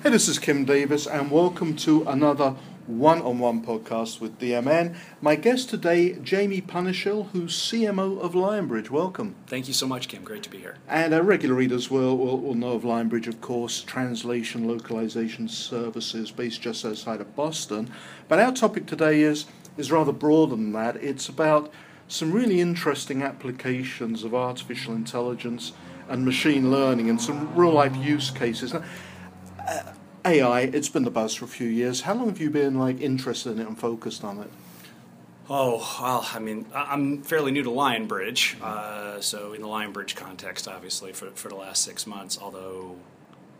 Hey, this is Kim Davis, and welcome to another one on one podcast with DMN. My guest today, Jaime Punishill, who's CMO of Lionbridge. Welcome. Thank you so much, Kim. Great to be here. And our regular readers will, will, will know of Lionbridge, of course, translation localization services based just outside of Boston. But our topic today is, is rather broader than that. It's about some really interesting applications of artificial intelligence and machine learning and some real life use cases. Now, AI, it's been the buzz for a few years. How long have you been like interested in it and focused on it? Oh, well, I mean, I'm fairly new to Lionbridge, uh, so in the Lionbridge context, obviously, for, for the last six months, although,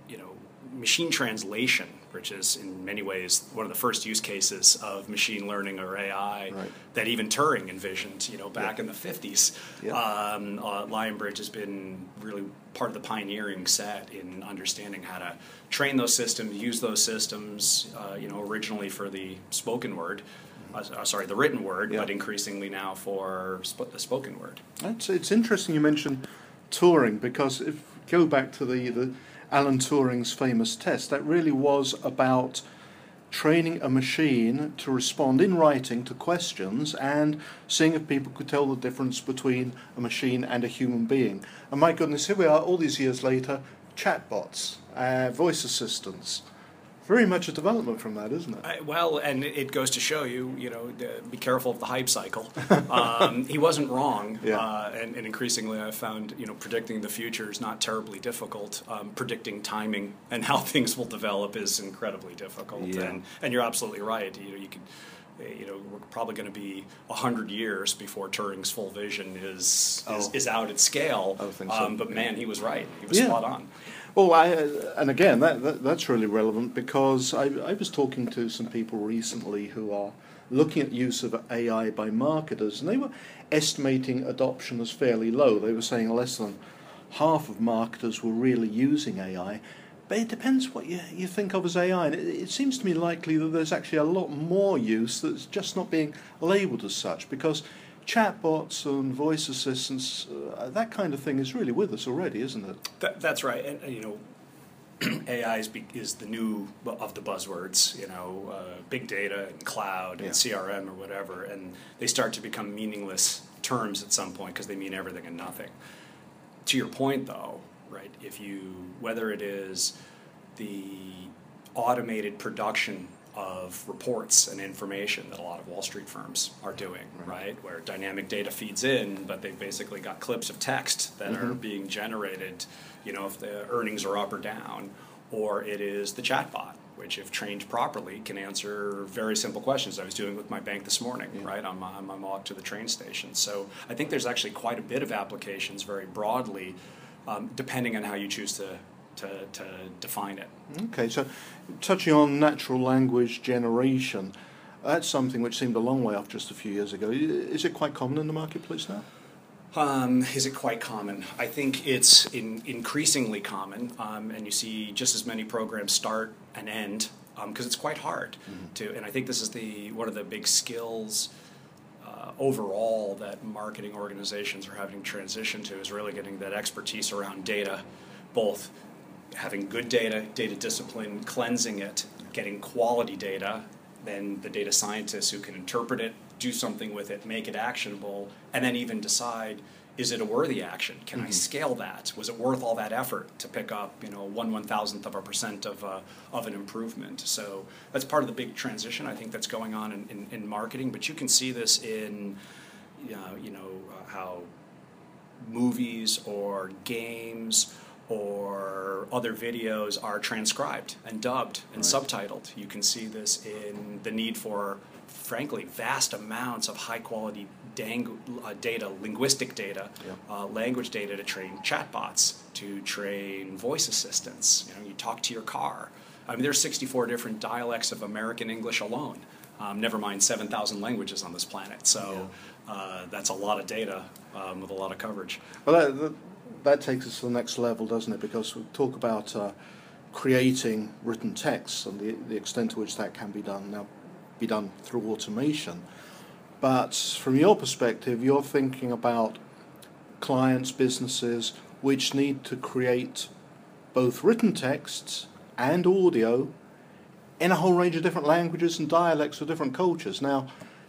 you know, machine translation, which is in many ways one of the first use cases of machine learning or AI right. that even Turing envisioned, you know, back yeah. in the 50s. Yeah. Um, uh, Lionbridge has been really part of the pioneering set in understanding how to train those systems, use those systems, uh, you know, originally for the spoken word. Uh, uh sorry, the written word, yeah. but increasingly now for sp- the spoken word. It's, it's interesting you mentioned Turing because if go back to the, the Alan Turing's famous test. That really was about training a machine to respond in writing to questions and seeing if people could tell the difference between a machine and a human being. And my goodness, here we are all these years later, chatbots, uh, voice assistants very much a development from that, isn't it? Uh, well, and it goes to show you, you know, be careful of the hype cycle. Um, he wasn't wrong, yeah. uh, and, and, increasingly I found, you know, predicting the future is not terribly difficult. Um, predicting timing and how things will develop is incredibly difficult. Yeah. And, and you're absolutely right. You know, you could you know, we're probably going to be hundred years before Turing's full vision is oh. is, is, out at scale. I think so. Um, but man, he was right. He was yeah. spot on. Well, I, and again, that, that, that's really relevant because I, I was talking to some people recently who are looking at use of AI by marketers, and they were estimating adoption as fairly low. They were saying less than half of marketers were really using AI. But it depends what you, you think of as AI. And it, it seems to me likely that there's actually a lot more use that's just not being labelled as such because chatbots and voice assistants, uh, that kind of thing is really with us already, isn't it? That, that's right. And, you know, AI is, is, the new of the buzzwords, you know, uh, big data and cloud and CRM or whatever, and they start to become meaningless terms at some point because they mean everything and nothing. To your point, though, right? If you whether it is the automated production of reports and information that a lot of Wall Street firms are doing, right? right? Where dynamic data feeds in, but they've basically got clips of text that mm-hmm. are being generated, you know, if the earnings are up or down, or it is the chatbot, which, if trained properly, can answer very simple questions. I was doing with my bank this morning, yeah. right, on my, on my walk to the train station. So I think there's actually quite a bit of applications very broadly, um, depending on how you choose to to, to define it. Okay, so touching on natural language generation, that's something which seemed a long way off just a few years ago. Is it quite common in the marketplace now? Um, is it quite common? I think it's in, increasingly common, um, and you see just as many programs start and end because um, it's quite hard mm-hmm. to. And I think this is the one of the big skills overall that marketing organizations are having transition to is really getting that expertise around data, both having good data, data discipline, cleansing it, getting quality data, then the data scientists who can interpret it, do something with it, make it actionable, and then even decide is it a worthy action? Can mm-hmm. I scale that? Was it worth all that effort to pick up, you know, one one thousandth of a percent of, uh, of an improvement? So that's part of the big transition I think that's going on in, in, in marketing. But you can see this in, uh, you know, uh, how movies or games or other videos are transcribed and dubbed and right. subtitled. You can see this in the need for, frankly, vast amounts of high quality dang- uh, data, linguistic data, yeah. uh, language data to train chatbots, to train voice assistants. You know, you talk to your car. I mean, there's 64 different dialects of American English alone. Um, never mind 7,000 languages on this planet. So yeah. uh, that's a lot of data um, with a lot of coverage. Well, that, that takes us to the next level, doesn't it? Because we talk about uh, creating written texts and the, the extent to which that can be done now, be done through automation. But from your perspective, you're thinking about clients, businesses, which need to create both written texts and audio in a whole range of different languages and dialects of different cultures. Now,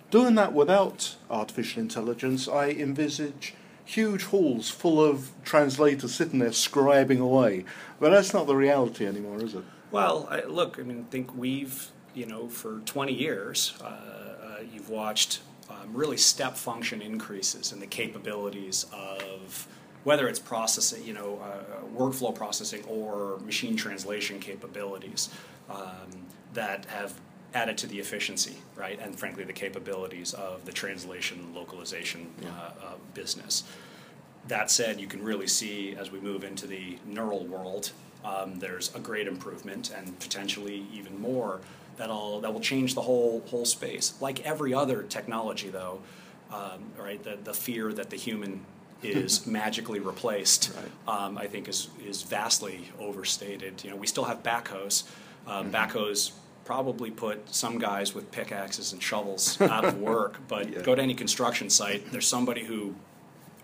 doing that without artificial intelligence, I envisage huge halls full of translators sitting there scribing away. But that's not the reality anymore, is it? Well, I, look, I mean, I think we've, you know, for 20 years, uh, uh, you've watched um, really step function increases in the capabilities of whether it's processing, you know, uh, workflow processing or machine translation capabilities um, that have added to the efficiency, right, and frankly the capabilities of the translation localization yeah. uh, uh, business. That said, you can really see as we move into the neural world, um, there's a great improvement and potentially even more that'll that will change the whole whole space. Like every other technology, though, um, right? The the fear that the human is magically replaced, right. um, I think is is vastly overstated. You know, we still have backhoes. Um, mm-hmm. Backhoes probably put some guys with pickaxes and shovels out of work, but yeah. go to any construction site, there's somebody who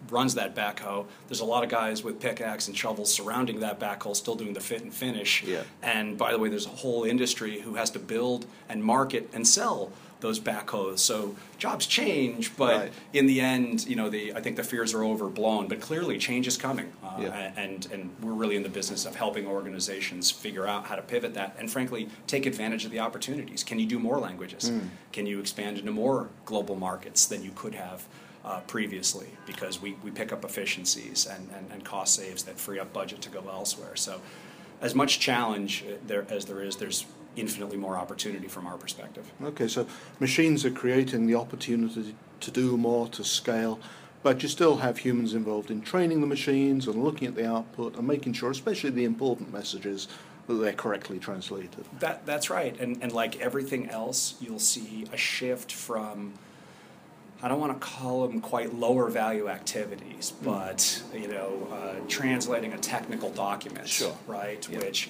runs that backhoe. There's a lot of guys with pickaxe and shovels surrounding that backhoe, still doing the fit and finish. Yeah. And by the way, there's a whole industry who has to build and market and sell those backhoes. So jobs change, but right. in the end, you know, the I think the fears are overblown. But clearly, change is coming, uh, yeah. and and we're really in the business of helping organizations figure out how to pivot that, and frankly, take advantage of the opportunities. Can you do more languages? Mm. Can you expand into more global markets than you could have? Uh, previously because we, we pick up efficiencies and, and, and cost saves that free up budget to go elsewhere. So, as much challenge there as there is, there's infinitely more opportunity from our perspective. Okay, so machines are creating the opportunity to do more, to scale, but you still have humans involved in training the machines and looking at the output and making sure, especially the important messages, that they're correctly translated. That, that's right. And, and like everything else, you'll see a shift from. I don't want to call them quite lower value activities, hmm. but you know, uh, translating a technical document, sure. right? Yeah. Which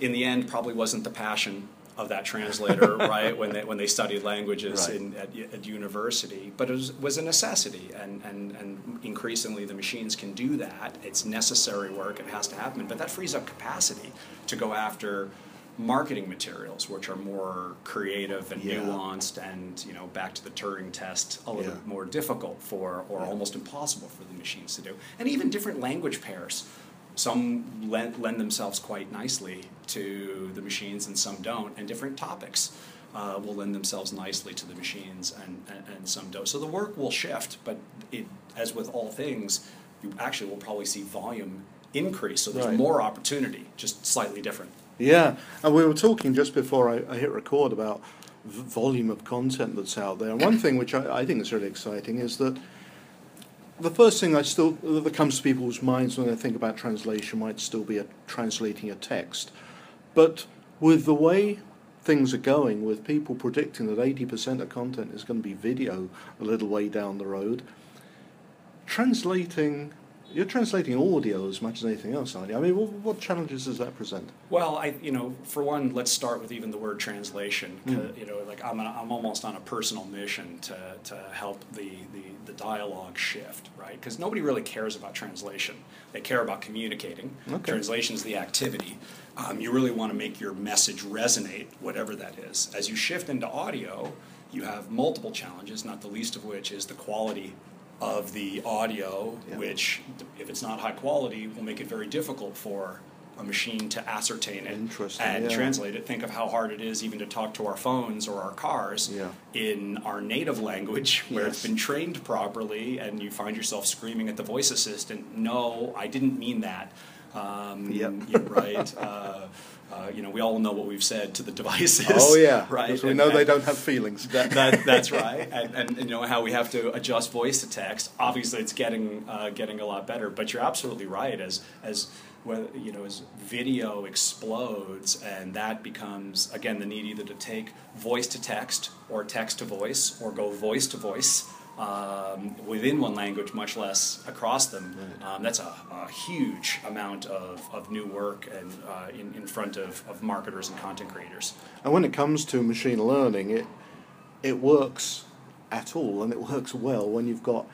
in the end probably wasn't the passion of that translator, right? When they when they studied languages right. in, at, at, university, but it was, was a necessity, and, and and increasingly the machines can do that. It's necessary work; it has to happen, but that frees up capacity to go after marketing materials, which are more creative and yeah. nuanced, and you know, back to the Turing test, a little yeah. bit more difficult for, or yeah. almost impossible for the machines to do, and even different language pairs some lend, lend themselves quite nicely to the machines and some don't, and different topics uh, will lend themselves nicely to the machines and, and, and, some don't. So the work will shift, but it, as with all things, you actually will probably see volume increase. So there's right. more opportunity, just slightly different. Yeah, and we were talking just before I, I hit record about volume of content that's out there. And one thing which I, I think is really exciting is that the first thing I still that comes to people's minds when they think about translation might still be a, translating a text, but with the way things are going, with people predicting that 80% of content is going to be video a little way down the road, translating you're translating audio as much as anything else, aren't you? I mean, what, what, challenges does that present? Well, I, you know, for one, let's start with even the word translation. Mm. You know, like I'm, I'm almost on a personal mission to, to help the, the, the dialogue shift, right? Because nobody really cares about translation. They care about communicating. Okay. Translation is the activity. Um, you really want to make your message resonate, whatever that is. As you shift into audio, you have multiple challenges, not the least of which is the quality of the audio, yeah. which, if it's not high quality, will make it very difficult for a machine to ascertain it and yeah. translate it. Think of how hard it is even to talk to our phones or our cars yeah. in our native language where yes. it's been trained properly, and you find yourself screaming at the voice assistant, "No, I didn't mean that." Um, yep. You're right. Uh, uh, you know, we all know what we've said to the devices. Oh yeah, right. We and, know and, they don't have feelings. That, that, that's right, and, and, you know how we have to adjust voice to text. Obviously, it's getting uh, getting a lot better. But you're absolutely right. As as you know, as video explodes, and that becomes again the need either to take voice to text or text to voice or go voice to voice um, within one language, much less across them. Um, that's a, a, huge amount of, of new work and uh, in, in front of, of marketers and content creators. And when it comes to machine learning, it it works at all, and it works well when you've got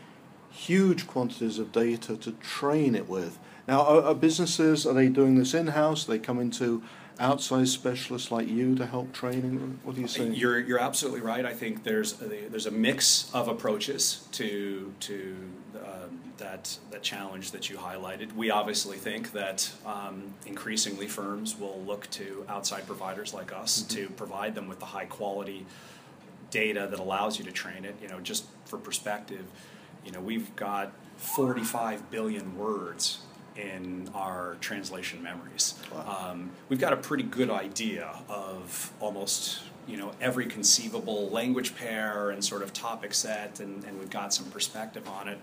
huge quantities of data to train it with. Now, are, are businesses are they doing this in house? They come into outside specialists like you to help training? What do you say? You're, you're absolutely right. I think there's a, there's a mix of approaches to to um, that that challenge that you highlighted. We obviously think that um, increasingly firms will look to outside providers like us mm-hmm. to provide them with the high quality data that allows you to train it. You know, just for perspective, you know, we've got 45 billion words in our translation memories. Wow. Um, we've got a pretty good idea of almost you know every conceivable language pair and sort of topic set, and, and we've got some perspective on it.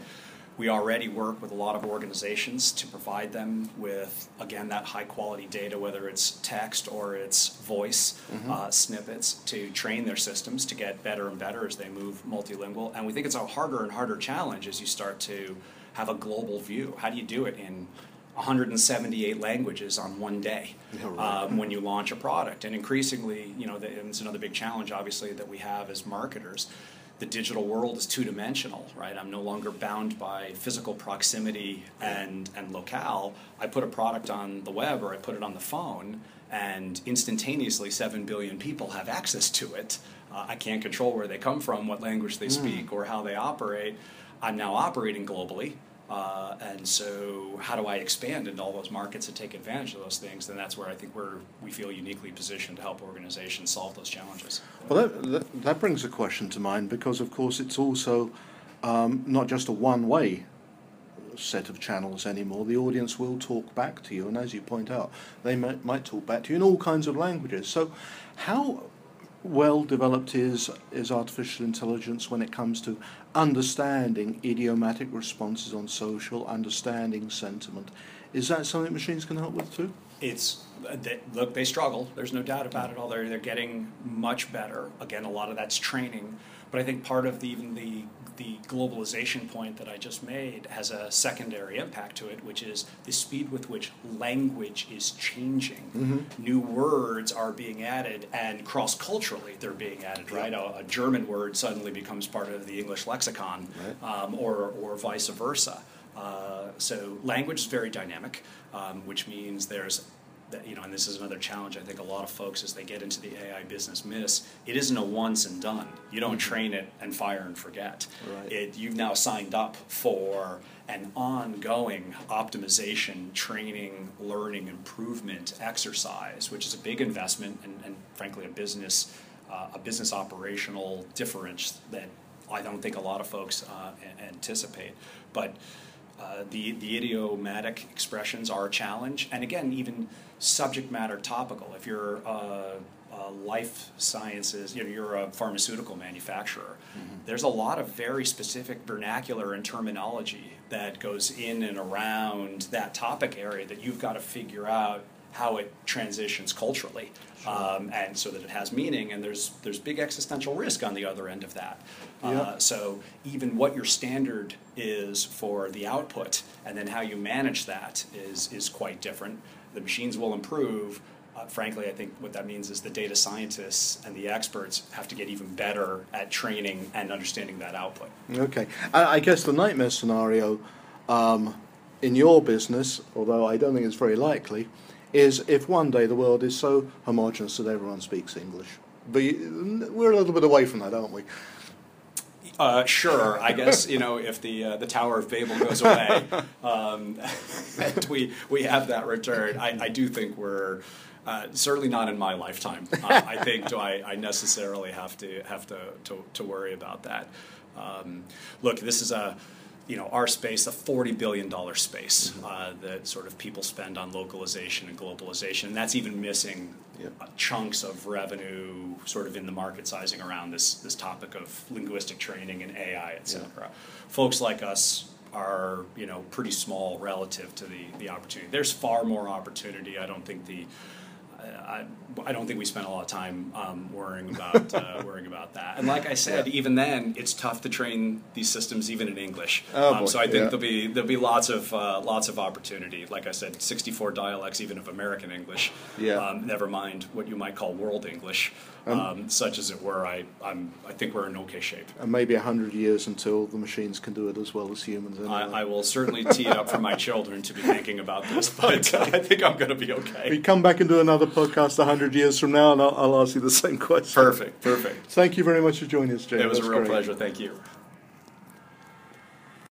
We already work with a lot of organizations to provide them with, again, that high quality data, whether it's text or it's voice mm-hmm. uh, snippets, to train their systems to get better and better as they move multilingual. And we think it's a harder and harder challenge as you start to have a global view. How do you do it in 178 languages on one day yeah, right. um, when you launch a product? And increasingly, you know, the, and it's another big challenge, obviously, that we have as marketers. The digital world is two dimensional, right? I'm no longer bound by physical proximity and, and locale. I put a product on the web or I put it on the phone, and instantaneously, 7 billion people have access to it. Uh, I can't control where they come from, what language they mm. speak, or how they operate. I'm now operating globally. Uh, and so, how do I expand into all those markets and take advantage of those things? And that's where I think we're we feel uniquely positioned to help organizations solve those challenges. Well, that, that, that brings a question to mind because, of course, it's also um, not just a one-way set of channels anymore. The audience will talk back to you, and as you point out, they might, might talk back to you in all kinds of languages. So, how well developed is is artificial intelligence when it comes to understanding idiomatic responses on social, understanding sentiment. Is that something machines can help with too? It's they, look they struggle. There's no doubt about it. Although they're getting much better. Again, a lot of that's training. But I think part of the, even the the globalization point that I just made has a secondary impact to it, which is the speed with which language is changing. Mm-hmm. New words are being added, and cross culturally they're being added. Right, a, a, German word suddenly becomes part of the English lexicon, right. um, or or vice versa. Uh, so language is very dynamic, um, which means there's that, you know, and this is another challenge I think a lot of folks as they get into the AI business miss. It isn't a once and done. You don't mm-hmm. train it and fire and forget. Right. It, you've now signed up for an ongoing optimization, training, learning, improvement exercise, which is a big investment and, and frankly a business uh, a business operational difference that I don't think a lot of folks uh, anticipate. But uh, the, the idiomatic expressions are a challenge. And again, even subject matter topical. If you're a, a life sciences, you know, you're a pharmaceutical manufacturer, mm-hmm. there's a lot of very specific vernacular and terminology that goes in and around that topic area that you've got to figure out how it transitions culturally, sure. um, and so that it has meaning. And there's there's big existential risk on the other end of that. Yep. Uh, so even what your standard is for the output, and then how you manage that is is quite different. The machines will improve. Uh, frankly, I think what that means is the data scientists and the experts have to get even better at training and understanding that output. Okay, I, I guess the nightmare scenario um, in your business, although I don't think it's very likely is if one day the world is so homogenous that everyone speaks English. But we're a little bit away from that, aren't we? Uh, sure, I guess you know if the uh, the Tower of Babel goes away, um, and we we have that return. I, I do think we're uh, certainly not in my lifetime. Uh, I think do I, I necessarily have to have to to, to worry about that. Um, look, this is a you know, our space, a $40 billion space uh, that sort of people spend on localization and globalization. And that's even missing yep. uh, chunks of revenue sort of in the market sizing around this, this topic of linguistic training and AI, et cetera. Yeah. Folks like us are, you know, pretty small relative to the, the opportunity. There's far more opportunity. I don't think the I, I don't think we spent a lot of time um, worrying about uh, worrying about that. And like I said, yeah. even then, it's tough to train these systems even in English. Oh, um, so I think yeah. there'll be there'll be lots of uh, lots of opportunity. Like I said, 64 dialects even of American English. Yeah. Um, never mind what you might call World English. Um, um, such as it were, I, I'm, I think we're in okay shape. And maybe 100 years until the machines can do it as well as humans. Anyway. I, I, will certainly tee it up for my children to be thinking about this, but I think I'm going to be okay. We come back and do another podcast 100 years from now, and I'll, I'll ask you the same question. Perfect, perfect. Thank you very much for joining us, James. It was That's a real great. pleasure. Thank you.